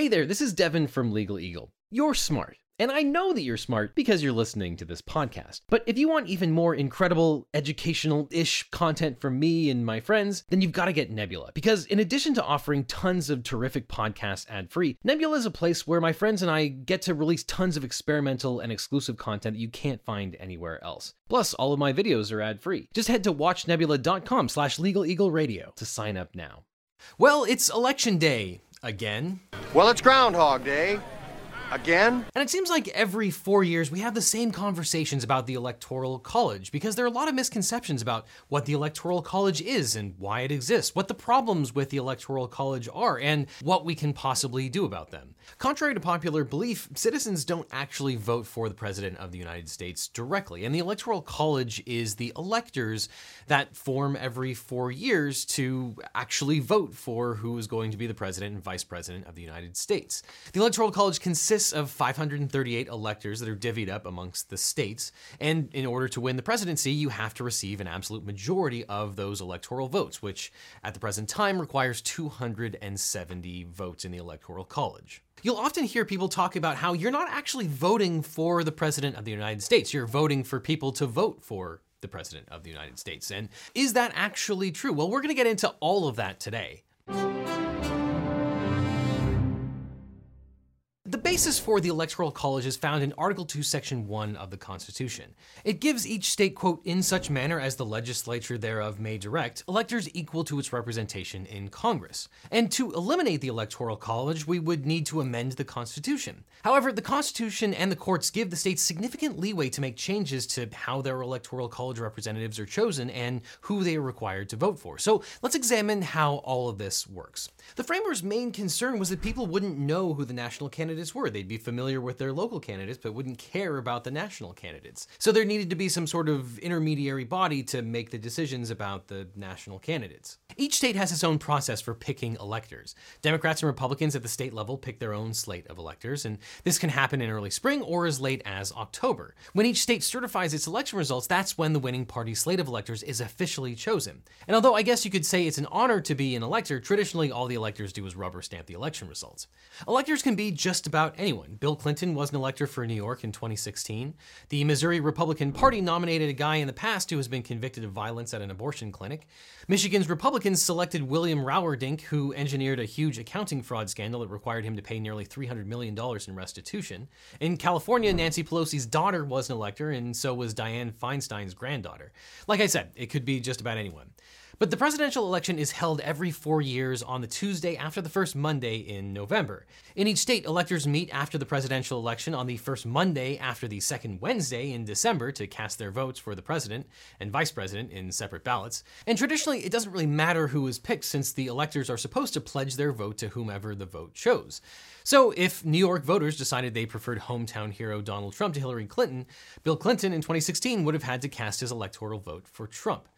Hey there, this is Devin from Legal Eagle. You're smart. And I know that you're smart because you're listening to this podcast. But if you want even more incredible, educational ish content from me and my friends, then you've got to get Nebula. Because in addition to offering tons of terrific podcasts ad free, Nebula is a place where my friends and I get to release tons of experimental and exclusive content that you can't find anywhere else. Plus, all of my videos are ad free. Just head to watchnebula.com slash legaleagleradio to sign up now. Well, it's election day again. Well, it's Groundhog Day. Again? And it seems like every four years we have the same conversations about the Electoral College because there are a lot of misconceptions about what the Electoral College is and why it exists, what the problems with the Electoral College are, and what we can possibly do about them. Contrary to popular belief, citizens don't actually vote for the President of the United States directly, and the Electoral College is the electors that form every four years to actually vote for who is going to be the President and Vice President of the United States. The Electoral College consists of 538 electors that are divvied up amongst the states, and in order to win the presidency, you have to receive an absolute majority of those electoral votes, which at the present time requires 270 votes in the Electoral College. You'll often hear people talk about how you're not actually voting for the President of the United States, you're voting for people to vote for the President of the United States. And is that actually true? Well, we're going to get into all of that today. The basis for the Electoral College is found in Article 2, Section 1 of the Constitution. It gives each state, quote, in such manner as the legislature thereof may direct, electors equal to its representation in Congress. And to eliminate the Electoral College, we would need to amend the Constitution. However, the Constitution and the courts give the states significant leeway to make changes to how their Electoral College representatives are chosen and who they are required to vote for. So let's examine how all of this works. The framers' main concern was that people wouldn't know who the national candidate candidates were. They'd be familiar with their local candidates, but wouldn't care about the national candidates. So there needed to be some sort of intermediary body to make the decisions about the national candidates. Each state has its own process for picking electors. Democrats and Republicans at the state level pick their own slate of electors, and this can happen in early spring or as late as October. When each state certifies its election results, that's when the winning party's slate of electors is officially chosen. And although I guess you could say it's an honor to be an elector, traditionally all the electors do is rubber stamp the election results. Electors can be just about anyone. Bill Clinton was an elector for New York in 2016. The Missouri Republican Party nominated a guy in the past who has been convicted of violence at an abortion clinic. Michigan's Republicans selected William Rouerdink, who engineered a huge accounting fraud scandal that required him to pay nearly $300 million in restitution. In California, Nancy Pelosi's daughter was an elector, and so was Dianne Feinstein's granddaughter. Like I said, it could be just about anyone. But the presidential election is held every four years on the Tuesday after the first Monday in November. In each state, electors meet after the presidential election on the first Monday after the second Wednesday in December to cast their votes for the president and vice president in separate ballots. And traditionally, it doesn't really matter who is picked since the electors are supposed to pledge their vote to whomever the vote chose. So, if New York voters decided they preferred hometown hero Donald Trump to Hillary Clinton, Bill Clinton in 2016 would have had to cast his electoral vote for Trump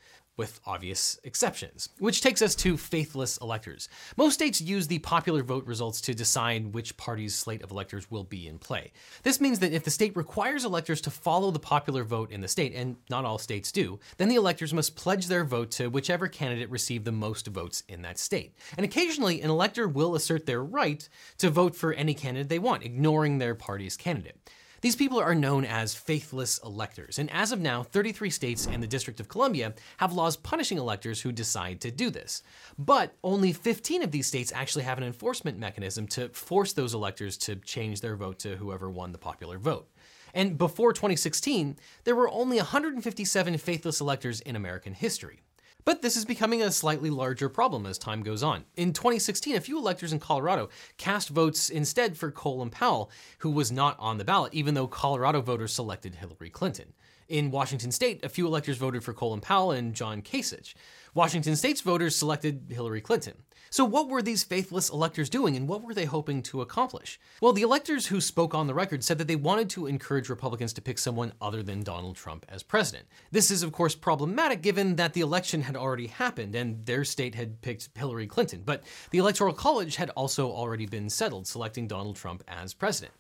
with obvious exceptions. Which takes us to faithless electors. Most states use the popular vote results to decide which party's slate of electors will be in play. This means that if the state requires electors to follow the popular vote in the state, and not all states do, then the electors must pledge their vote to whichever candidate received the most votes in that state. And occasionally, an elector will assert their right to vote for any candidate they want, ignoring their party's candidate. These people are known as faithless electors, and as of now, 33 states and the District of Columbia have laws punishing electors who decide to do this. But only 15 of these states actually have an enforcement mechanism to force those electors to change their vote to whoever won the popular vote. And before 2016, there were only 157 faithless electors in American history. But this is becoming a slightly larger problem as time goes on. In 2016, a few electors in Colorado cast votes instead for Colin Powell, who was not on the ballot, even though Colorado voters selected Hillary Clinton. In Washington state, a few electors voted for Colin Powell and John Kasich. Washington state's voters selected Hillary Clinton. So, what were these faithless electors doing and what were they hoping to accomplish? Well, the electors who spoke on the record said that they wanted to encourage Republicans to pick someone other than Donald Trump as president. This is, of course, problematic given that the election had already happened and their state had picked Hillary Clinton, but the Electoral College had also already been settled, selecting Donald Trump as president.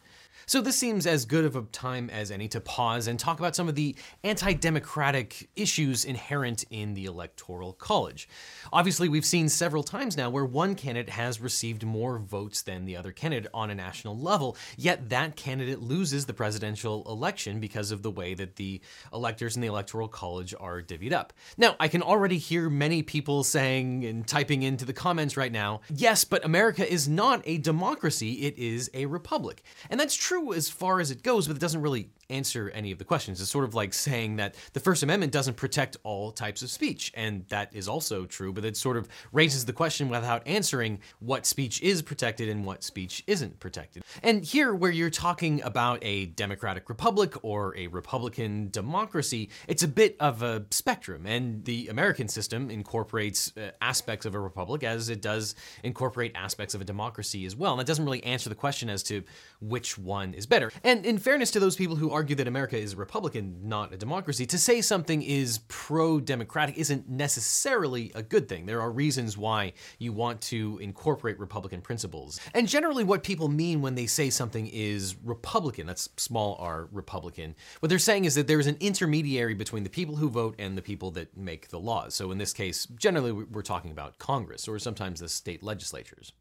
So this seems as good of a time as any to pause and talk about some of the anti-democratic issues inherent in the Electoral College. Obviously, we've seen several times now where one candidate has received more votes than the other candidate on a national level, yet that candidate loses the presidential election because of the way that the electors in the Electoral College are divvied up. Now, I can already hear many people saying and typing into the comments right now, yes, but America is not a democracy, it is a republic. And that's true as far as it goes, but it doesn't really answer any of the questions. It's sort of like saying that the First Amendment doesn't protect all types of speech, and that is also true, but it sort of raises the question without answering what speech is protected and what speech isn't protected. And here, where you're talking about a democratic republic or a republican democracy, it's a bit of a spectrum, and the American system incorporates uh, aspects of a republic as it does incorporate aspects of a democracy as well. And that doesn't really answer the question as to which one is better. And in fairness to those people who argue that America is a republican, not a democracy, to say something is pro democratic isn't necessarily a good thing. There are reasons why you want to incorporate republican principles. And generally, what people mean when they say something is republican, that's small r republican, what they're saying is that there's an intermediary between the people who vote and the people that make the laws. So in this case, generally we're talking about Congress or sometimes the state legislatures.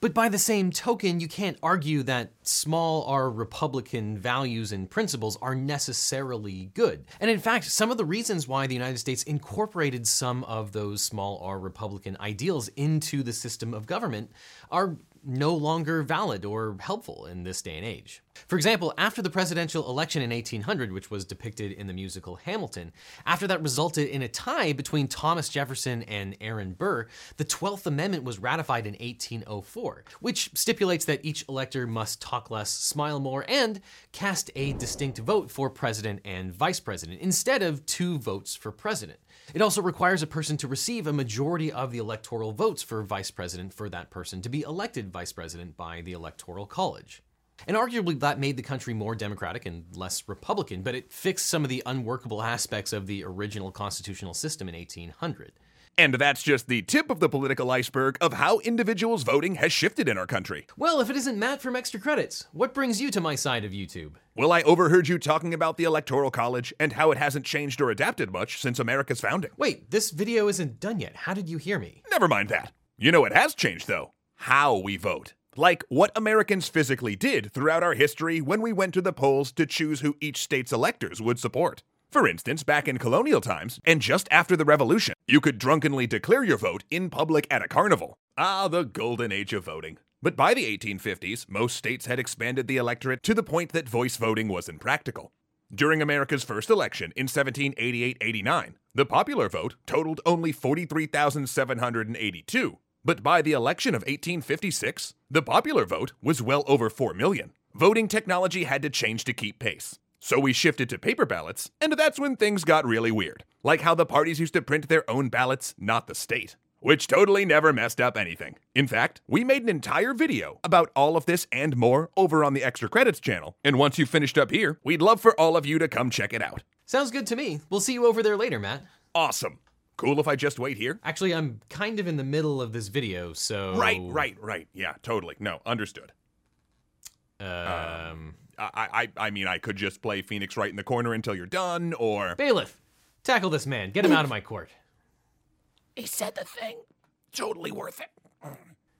But by the same token, you can't argue that small r Republican values and principles are necessarily good. And in fact, some of the reasons why the United States incorporated some of those small r Republican ideals into the system of government are no longer valid or helpful in this day and age. For example, after the presidential election in 1800, which was depicted in the musical Hamilton, after that resulted in a tie between Thomas Jefferson and Aaron Burr, the 12th Amendment was ratified in 1804, which stipulates that each elector must talk less, smile more, and cast a distinct vote for president and vice president, instead of two votes for president. It also requires a person to receive a majority of the electoral votes for vice president for that person to be elected vice president by the Electoral College. And arguably that made the country more democratic and less Republican, but it fixed some of the unworkable aspects of the original constitutional system in 1800. And that's just the tip of the political iceberg of how individuals voting has shifted in our country. Well, if it isn't Matt from Extra Credits, what brings you to my side of YouTube? Well, I overheard you talking about the Electoral College and how it hasn't changed or adapted much since America's founding. Wait, this video isn't done yet. How did you hear me? Never mind that. You know it has changed, though? How we vote. Like what Americans physically did throughout our history when we went to the polls to choose who each state's electors would support. For instance, back in colonial times, and just after the Revolution, you could drunkenly declare your vote in public at a carnival. Ah, the golden age of voting. But by the 1850s, most states had expanded the electorate to the point that voice voting was impractical. During America's first election in 1788 89, the popular vote totaled only 43,782. But by the election of 1856, the popular vote was well over 4 million. Voting technology had to change to keep pace. So we shifted to paper ballots, and that's when things got really weird. Like how the parties used to print their own ballots, not the state. Which totally never messed up anything. In fact, we made an entire video about all of this and more over on the Extra Credits channel. And once you've finished up here, we'd love for all of you to come check it out. Sounds good to me. We'll see you over there later, Matt. Awesome. Cool if I just wait here? Actually, I'm kind of in the middle of this video, so. Right, right, right. Yeah, totally. No, understood. Um. I, I, I mean, I could just play Phoenix Wright in the corner until you're done, or. Bailiff, tackle this man. Get him out of my court. He said the thing. Totally worth it.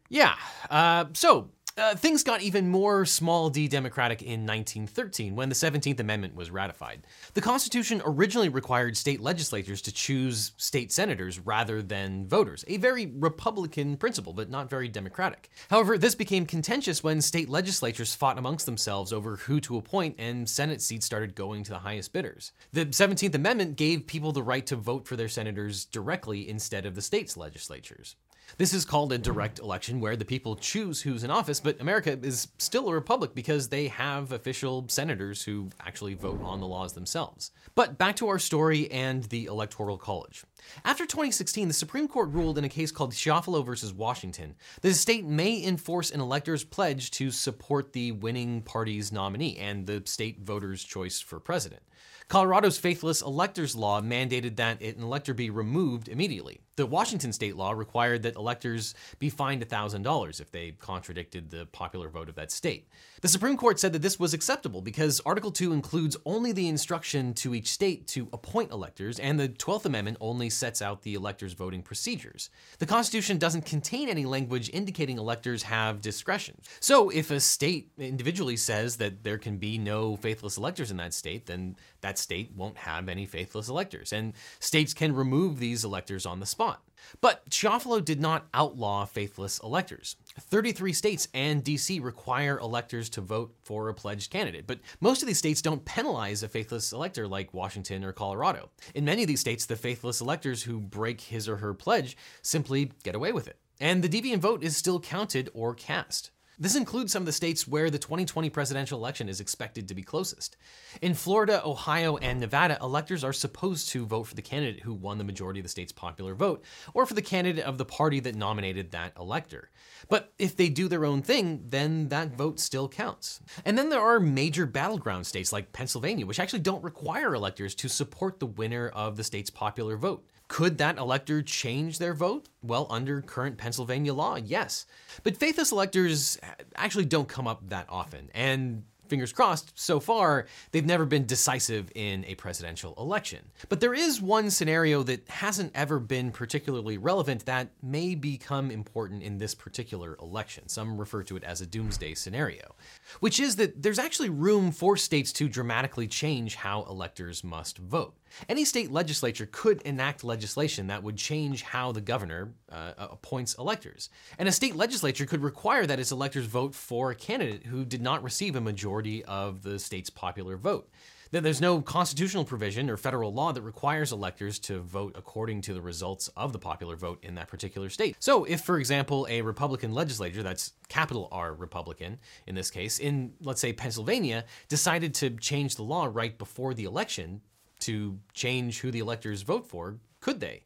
Yeah. Uh, so uh, things got even more small d democratic in 1913 when the 17th Amendment was ratified. The Constitution originally required state legislatures to choose state senators rather than voters, a very Republican principle, but not very democratic. However, this became contentious when state legislatures fought amongst themselves over who to appoint and Senate seats started going to the highest bidders. The 17th Amendment gave people the right to vote for their senators directly instead of the state's legislatures. This is called a direct election where the people choose who's in office, but America is still a republic because they have official senators who actually vote on the laws themselves. But back to our story and the Electoral College. After 2016, the Supreme Court ruled in a case called Chiafalo versus Washington that the state may enforce an elector's pledge to support the winning party's nominee and the state voter's choice for president. Colorado's faithless electors law mandated that an elector be removed immediately. The Washington state law required that electors be fined $1,000 if they contradicted the popular vote of that state. The Supreme Court said that this was acceptable because Article 2 includes only the instruction to each state to appoint electors, and the 12th Amendment only sets out the electors' voting procedures. The Constitution doesn't contain any language indicating electors have discretion. So if a state individually says that there can be no faithless electors in that state, then that state won't have any faithless electors, and states can remove these electors on the spot. But Chiafalo did not outlaw faithless electors. 33 states and DC require electors to vote for a pledged candidate, but most of these states don't penalize a faithless elector like Washington or Colorado. In many of these states, the faithless electors who break his or her pledge simply get away with it. And the deviant vote is still counted or cast. This includes some of the states where the 2020 presidential election is expected to be closest. In Florida, Ohio, and Nevada, electors are supposed to vote for the candidate who won the majority of the state's popular vote, or for the candidate of the party that nominated that elector. But if they do their own thing, then that vote still counts. And then there are major battleground states like Pennsylvania, which actually don't require electors to support the winner of the state's popular vote. Could that elector change their vote? Well, under current Pennsylvania law, yes. But faithless electors actually don't come up that often. And fingers crossed, so far, they've never been decisive in a presidential election. But there is one scenario that hasn't ever been particularly relevant that may become important in this particular election. Some refer to it as a doomsday scenario, which is that there's actually room for states to dramatically change how electors must vote. Any state legislature could enact legislation that would change how the governor uh, appoints electors. And a state legislature could require that its electors vote for a candidate who did not receive a majority of the state's popular vote. That there's no constitutional provision or federal law that requires electors to vote according to the results of the popular vote in that particular state. So, if, for example, a Republican legislature, that's capital R Republican in this case, in, let's say, Pennsylvania, decided to change the law right before the election to change who the electors vote for, could they?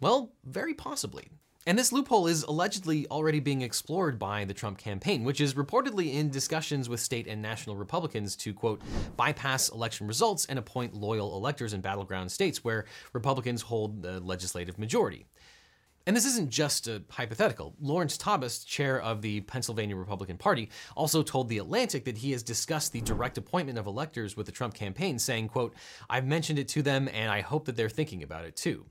Well, very possibly. And this loophole is allegedly already being explored by the Trump campaign, which is reportedly in discussions with state and national Republicans to, quote, bypass election results and appoint loyal electors in battleground states where Republicans hold the legislative majority. And this isn't just a hypothetical. Lawrence Tabas, chair of the Pennsylvania Republican Party, also told The Atlantic that he has discussed the direct appointment of electors with the Trump campaign, saying, quote, I've mentioned it to them and I hope that they're thinking about it too.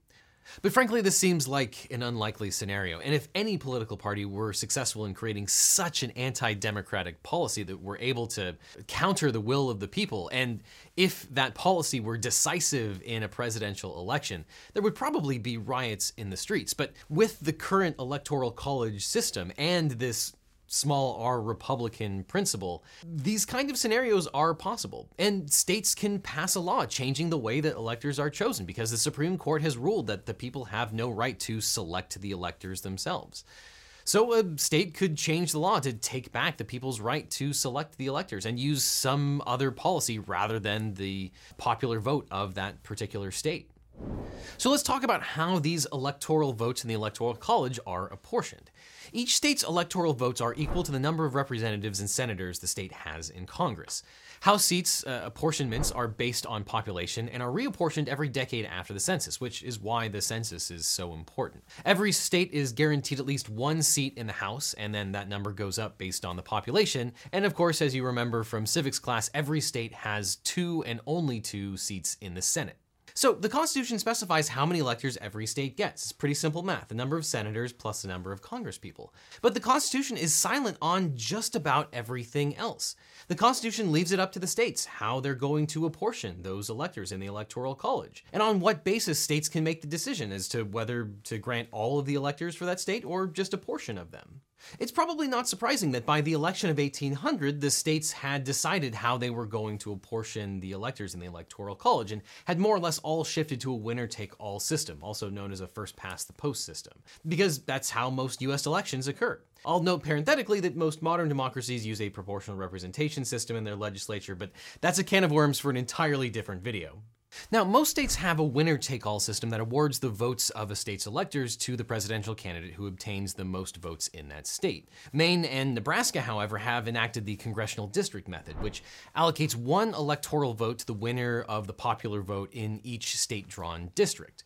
But frankly, this seems like an unlikely scenario. And if any political party were successful in creating such an anti democratic policy that were able to counter the will of the people, and if that policy were decisive in a presidential election, there would probably be riots in the streets. But with the current electoral college system and this small r Republican principle, these kind of scenarios are possible. And states can pass a law changing the way that electors are chosen because the Supreme Court has ruled that the people have no right to select the electors themselves. So a state could change the law to take back the people's right to select the electors and use some other policy rather than the popular vote of that particular state. So let's talk about how these electoral votes in the Electoral College are apportioned. Each state's electoral votes are equal to the number of representatives and senators the state has in Congress. House seats uh, apportionments are based on population and are reapportioned every decade after the census, which is why the census is so important. Every state is guaranteed at least one seat in the House, and then that number goes up based on the population. And of course, as you remember from civics class, every state has two and only two seats in the Senate. So the Constitution specifies how many electors every state gets. It's pretty simple math, the number of senators plus the number of congresspeople. But the Constitution is silent on just about everything else. The Constitution leaves it up to the states how they're going to apportion those electors in the Electoral College, and on what basis states can make the decision as to whether to grant all of the electors for that state or just a portion of them. It's probably not surprising that by the election of 1800, the states had decided how they were going to apportion the electors in the Electoral College and had more or less all shifted to a winner take all system, also known as a first past the post system, because that's how most US elections occur. I'll note parenthetically that most modern democracies use a proportional representation system in their legislature, but that's a can of worms for an entirely different video. Now, most states have a winner take all system that awards the votes of a state's electors to the presidential candidate who obtains the most votes in that state. Maine and Nebraska, however, have enacted the congressional district method, which allocates one electoral vote to the winner of the popular vote in each state drawn district.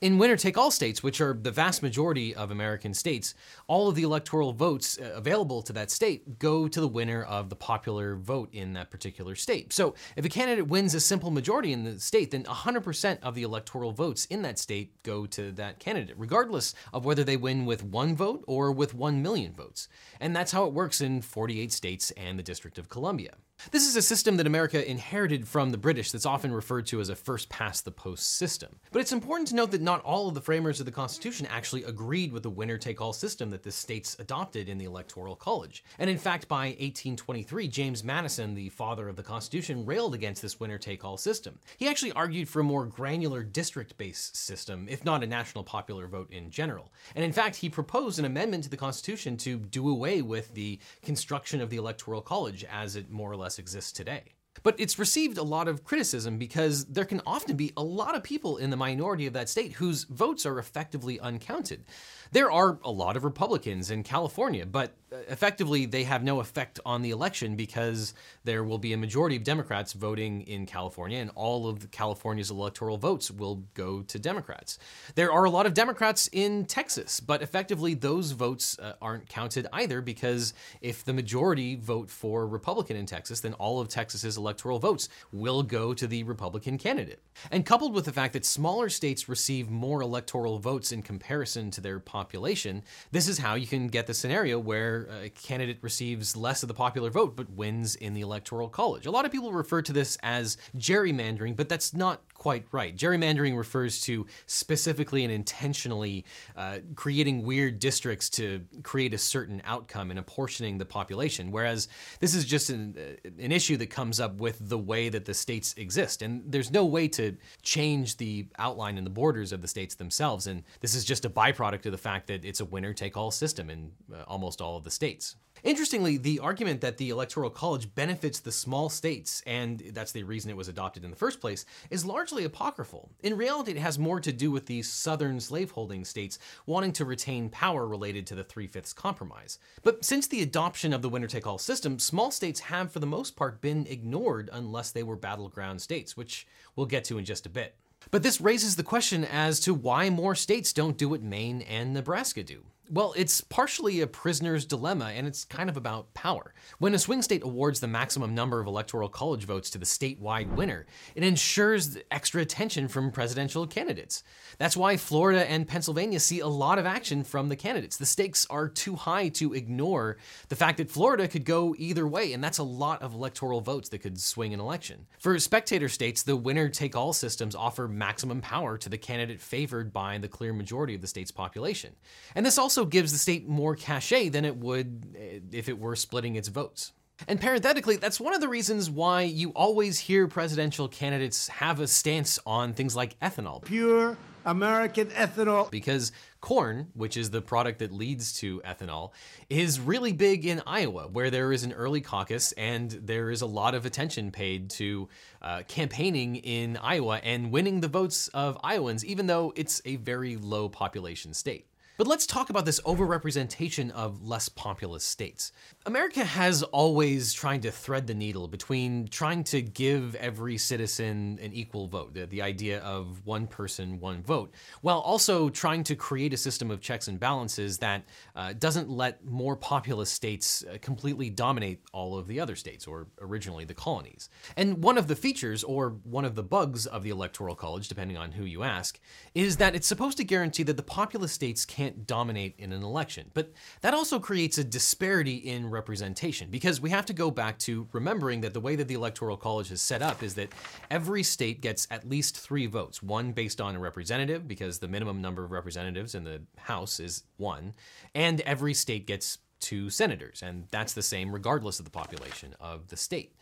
In winner take all states, which are the vast majority of American states, all of the electoral votes uh, available to that state go to the winner of the popular vote in that particular state. So if a candidate wins a simple majority in the state, then 100% of the electoral votes in that state go to that candidate, regardless of whether they win with one vote or with 1 million votes. And that's how it works in 48 states and the District of Columbia. This is a system that America inherited from the British that's often referred to as a first past the post system. But it's important to note that not all of the framers of the Constitution actually agreed with the winner take all system that the states adopted in the Electoral College. And in fact, by 1823, James Madison, the father of the Constitution, railed against this winner take all system. He actually argued for a more granular district based system, if not a national popular vote in general. And in fact, he proposed an amendment to the Constitution to do away with the construction of the Electoral College as it more or less exists today. But it's received a lot of criticism because there can often be a lot of people in the minority of that state whose votes are effectively uncounted. There are a lot of Republicans in California, but uh, effectively they have no effect on the election because there will be a majority of Democrats voting in California, and all of California's electoral votes will go to Democrats. There are a lot of Democrats in Texas, but effectively those votes uh, aren't counted either because if the majority vote for Republican in Texas, then all of Texas's electoral votes will go to the Republican candidate. And coupled with the fact that smaller states receive more electoral votes in comparison to their population, this is how you can get the scenario where a candidate receives less of the popular vote but wins in the electoral college. A lot of people refer to this as gerrymandering, but that's not quite right. Gerrymandering refers to specifically and intentionally uh, creating weird districts to create a certain outcome and apportioning the population, whereas this is just an, uh, an issue that comes up with the way that the states exist. And there's no way to change the outline and the borders of the states themselves. And this is just a byproduct of the fact that it's a winner take all system in uh, almost all of the states. Interestingly, the argument that the Electoral College benefits the small states, and that's the reason it was adopted in the first place, is largely apocryphal. In reality, it has more to do with the southern slaveholding states wanting to retain power related to the Three Fifths Compromise. But since the adoption of the winner take all system, small states have, for the most part, been ignored unless they were battleground states, which we'll get to in just a bit. But this raises the question as to why more states don't do what Maine and Nebraska do. Well, it's partially a prisoner's dilemma, and it's kind of about power. When a swing state awards the maximum number of electoral college votes to the statewide winner, it ensures extra attention from presidential candidates. That's why Florida and Pennsylvania see a lot of action from the candidates. The stakes are too high to ignore the fact that Florida could go either way, and that's a lot of electoral votes that could swing an election. For spectator states, the winner take all systems offer maximum power to the candidate favored by the clear majority of the state's population. And this also gives the state more cachet than it would eh, if it were splitting its votes. And parenthetically, that's one of the reasons why you always hear presidential candidates have a stance on things like ethanol. Pure American ethanol. Because corn, which is the product that leads to ethanol, is really big in Iowa, where there is an early caucus and there is a lot of attention paid to uh, campaigning in Iowa and winning the votes of Iowans, even though it's a very low population state. But let's talk about this overrepresentation of less populous states. America has always trying to thread the needle between trying to give every citizen an equal vote, the, the idea of one person, one vote, while also trying to create a system of checks and balances that uh, doesn't let more populous states uh, completely dominate all of the other states, or originally the colonies. And one of the features, or one of the bugs of the Electoral College, depending on who you ask, is that it's supposed to guarantee that the populous states can't can't dominate in an election. But that also creates a disparity in representation because we have to go back to remembering that the way that the Electoral College is set up is that every state gets at least three votes one based on a representative, because the minimum number of representatives in the House is one, and every state gets two senators, and that's the same regardless of the population of the state.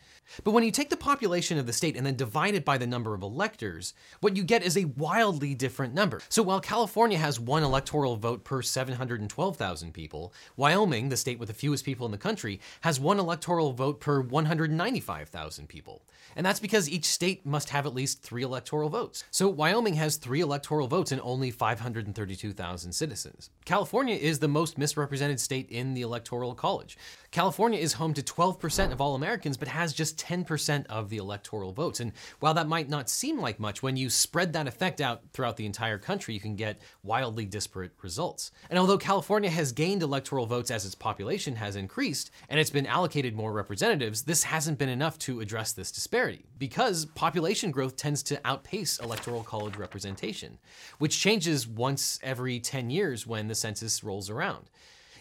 But when you take the population of the state and then divide it by the number of electors, what you get is a wildly different number. So while California has one electoral vote per 712,000 people, Wyoming, the state with the fewest people in the country, has one electoral vote per 195,000 people. And that's because each state must have at least three electoral votes. So Wyoming has three electoral votes and only 532,000 citizens. California is the most misrepresented state in the Electoral College. California is home to 12% of all Americans, but has just 10% of the electoral votes. And while that might not seem like much, when you spread that effect out throughout the entire country, you can get wildly disparate results. And although California has gained electoral votes as its population has increased, and it's been allocated more representatives, this hasn't been enough to address this disparity, because population growth tends to outpace electoral college representation, which changes once every 10 years when the census rolls around.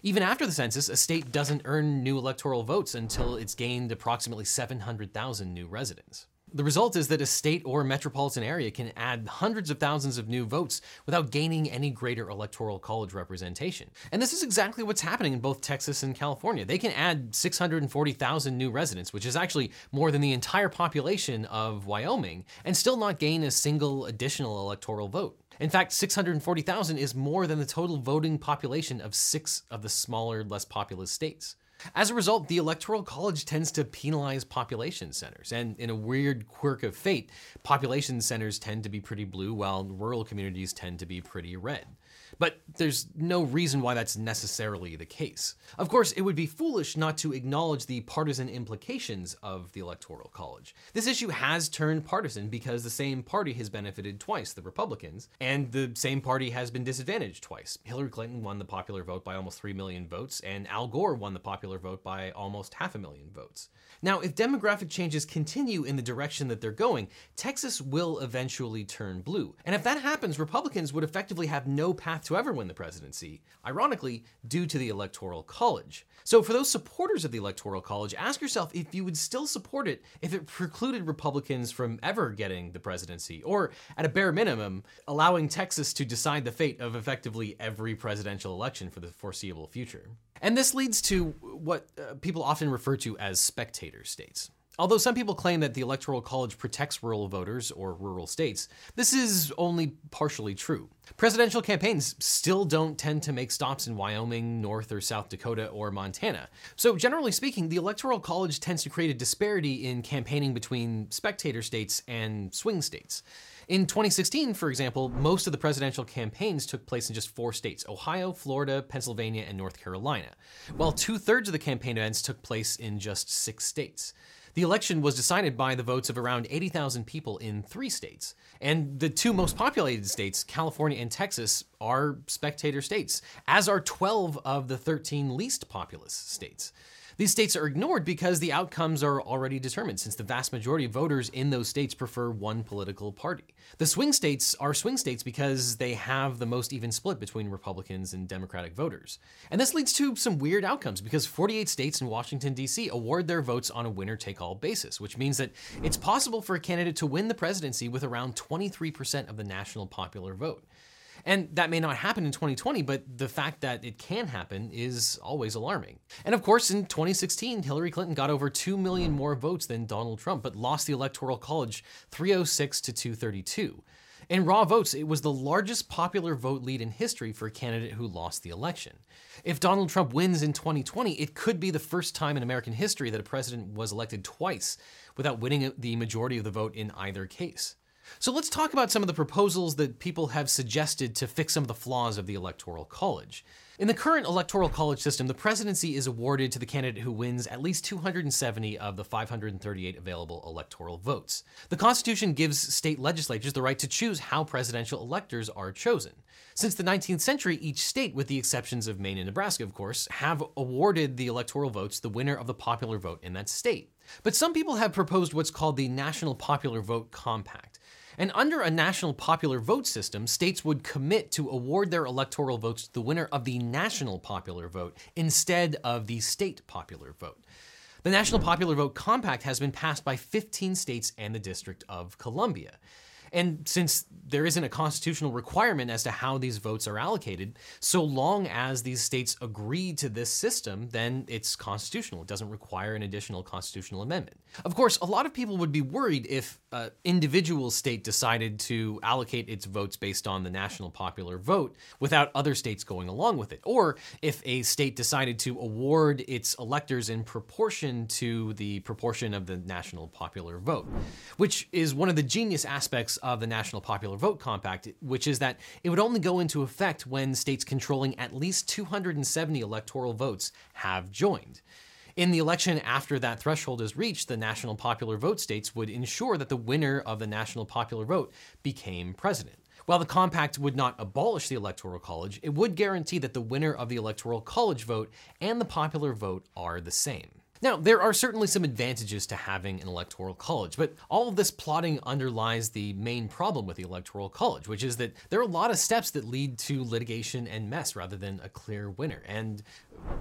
Even after the census, a state doesn't earn new electoral votes until it's gained approximately 700,000 new residents. The result is that a state or metropolitan area can add hundreds of thousands of new votes without gaining any greater electoral college representation. And this is exactly what's happening in both Texas and California. They can add 640,000 new residents, which is actually more than the entire population of Wyoming, and still not gain a single additional electoral vote. In fact, 640,000 is more than the total voting population of six of the smaller, less populous states. As a result, the Electoral College tends to penalize population centers, and in a weird quirk of fate, population centers tend to be pretty blue while rural communities tend to be pretty red. But there's no reason why that's necessarily the case. Of course, it would be foolish not to acknowledge the partisan implications of the Electoral College. This issue has turned partisan because the same party has benefited twice, the Republicans, and the same party has been disadvantaged twice. Hillary Clinton won the popular vote by almost 3 million votes, and Al Gore won the popular vote by almost half a million votes. Now, if demographic changes continue in the direction that they're going, Texas will eventually turn blue. And if that happens, Republicans would effectively have no path to ever win the presidency, ironically, due to the Electoral College. So, for those supporters of the Electoral College, ask yourself if you would still support it if it precluded Republicans from ever getting the presidency, or at a bare minimum, allowing Texas to decide the fate of effectively every presidential election for the foreseeable future. And this leads to what uh, people often refer to as spectator states. Although some people claim that the Electoral College protects rural voters or rural states, this is only partially true. Presidential campaigns still don't tend to make stops in Wyoming, North or South Dakota, or Montana. So, generally speaking, the Electoral College tends to create a disparity in campaigning between spectator states and swing states. In 2016, for example, most of the presidential campaigns took place in just four states Ohio, Florida, Pennsylvania, and North Carolina, while two thirds of the campaign events took place in just six states. The election was decided by the votes of around 80,000 people in three states. And the two most populated states, California and Texas, are spectator states, as are 12 of the 13 least populous states. These states are ignored because the outcomes are already determined, since the vast majority of voters in those states prefer one political party. The swing states are swing states because they have the most even split between Republicans and Democratic voters. And this leads to some weird outcomes because 48 states and Washington, D.C. award their votes on a winner take all basis, which means that it's possible for a candidate to win the presidency with around 23% of the national popular vote. And that may not happen in 2020, but the fact that it can happen is always alarming. And of course, in 2016, Hillary Clinton got over 2 million more votes than Donald Trump, but lost the Electoral College 306 to 232. In raw votes, it was the largest popular vote lead in history for a candidate who lost the election. If Donald Trump wins in 2020, it could be the first time in American history that a president was elected twice without winning the majority of the vote in either case. So let's talk about some of the proposals that people have suggested to fix some of the flaws of the Electoral College. In the current Electoral College system, the presidency is awarded to the candidate who wins at least 270 of the 538 available electoral votes. The Constitution gives state legislatures the right to choose how presidential electors are chosen. Since the 19th century, each state, with the exceptions of Maine and Nebraska, of course, have awarded the electoral votes the winner of the popular vote in that state. But some people have proposed what's called the National Popular Vote Compact. And under a national popular vote system, states would commit to award their electoral votes to the winner of the national popular vote instead of the state popular vote. The National Popular Vote Compact has been passed by 15 states and the District of Columbia. And since there isn't a constitutional requirement as to how these votes are allocated, so long as these states agree to this system, then it's constitutional. It doesn't require an additional constitutional amendment. Of course, a lot of people would be worried if an individual state decided to allocate its votes based on the national popular vote without other states going along with it, or if a state decided to award its electors in proportion to the proportion of the national popular vote, which is one of the genius aspects of the National Popular Vote Compact, which is that it would only go into effect when states controlling at least 270 electoral votes have joined. In the election after that threshold is reached, the national popular vote states would ensure that the winner of the national popular vote became president. While the compact would not abolish the Electoral College, it would guarantee that the winner of the Electoral College vote and the popular vote are the same. Now, there are certainly some advantages to having an electoral college, but all of this plotting underlies the main problem with the electoral college, which is that there are a lot of steps that lead to litigation and mess rather than a clear winner, and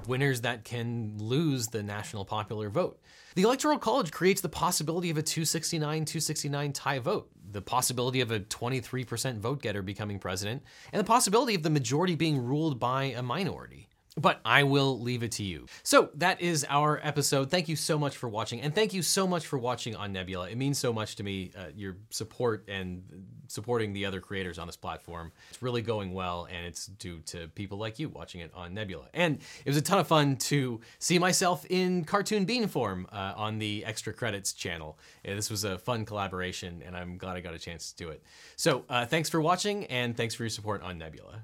winners that can lose the national popular vote. The electoral college creates the possibility of a 269 269 tie vote, the possibility of a 23% vote getter becoming president, and the possibility of the majority being ruled by a minority. But I will leave it to you. So that is our episode. Thank you so much for watching, and thank you so much for watching on Nebula. It means so much to me, uh, your support and supporting the other creators on this platform. It's really going well, and it's due to people like you watching it on Nebula. And it was a ton of fun to see myself in cartoon bean form uh, on the Extra Credits channel. This was a fun collaboration, and I'm glad I got a chance to do it. So uh, thanks for watching, and thanks for your support on Nebula.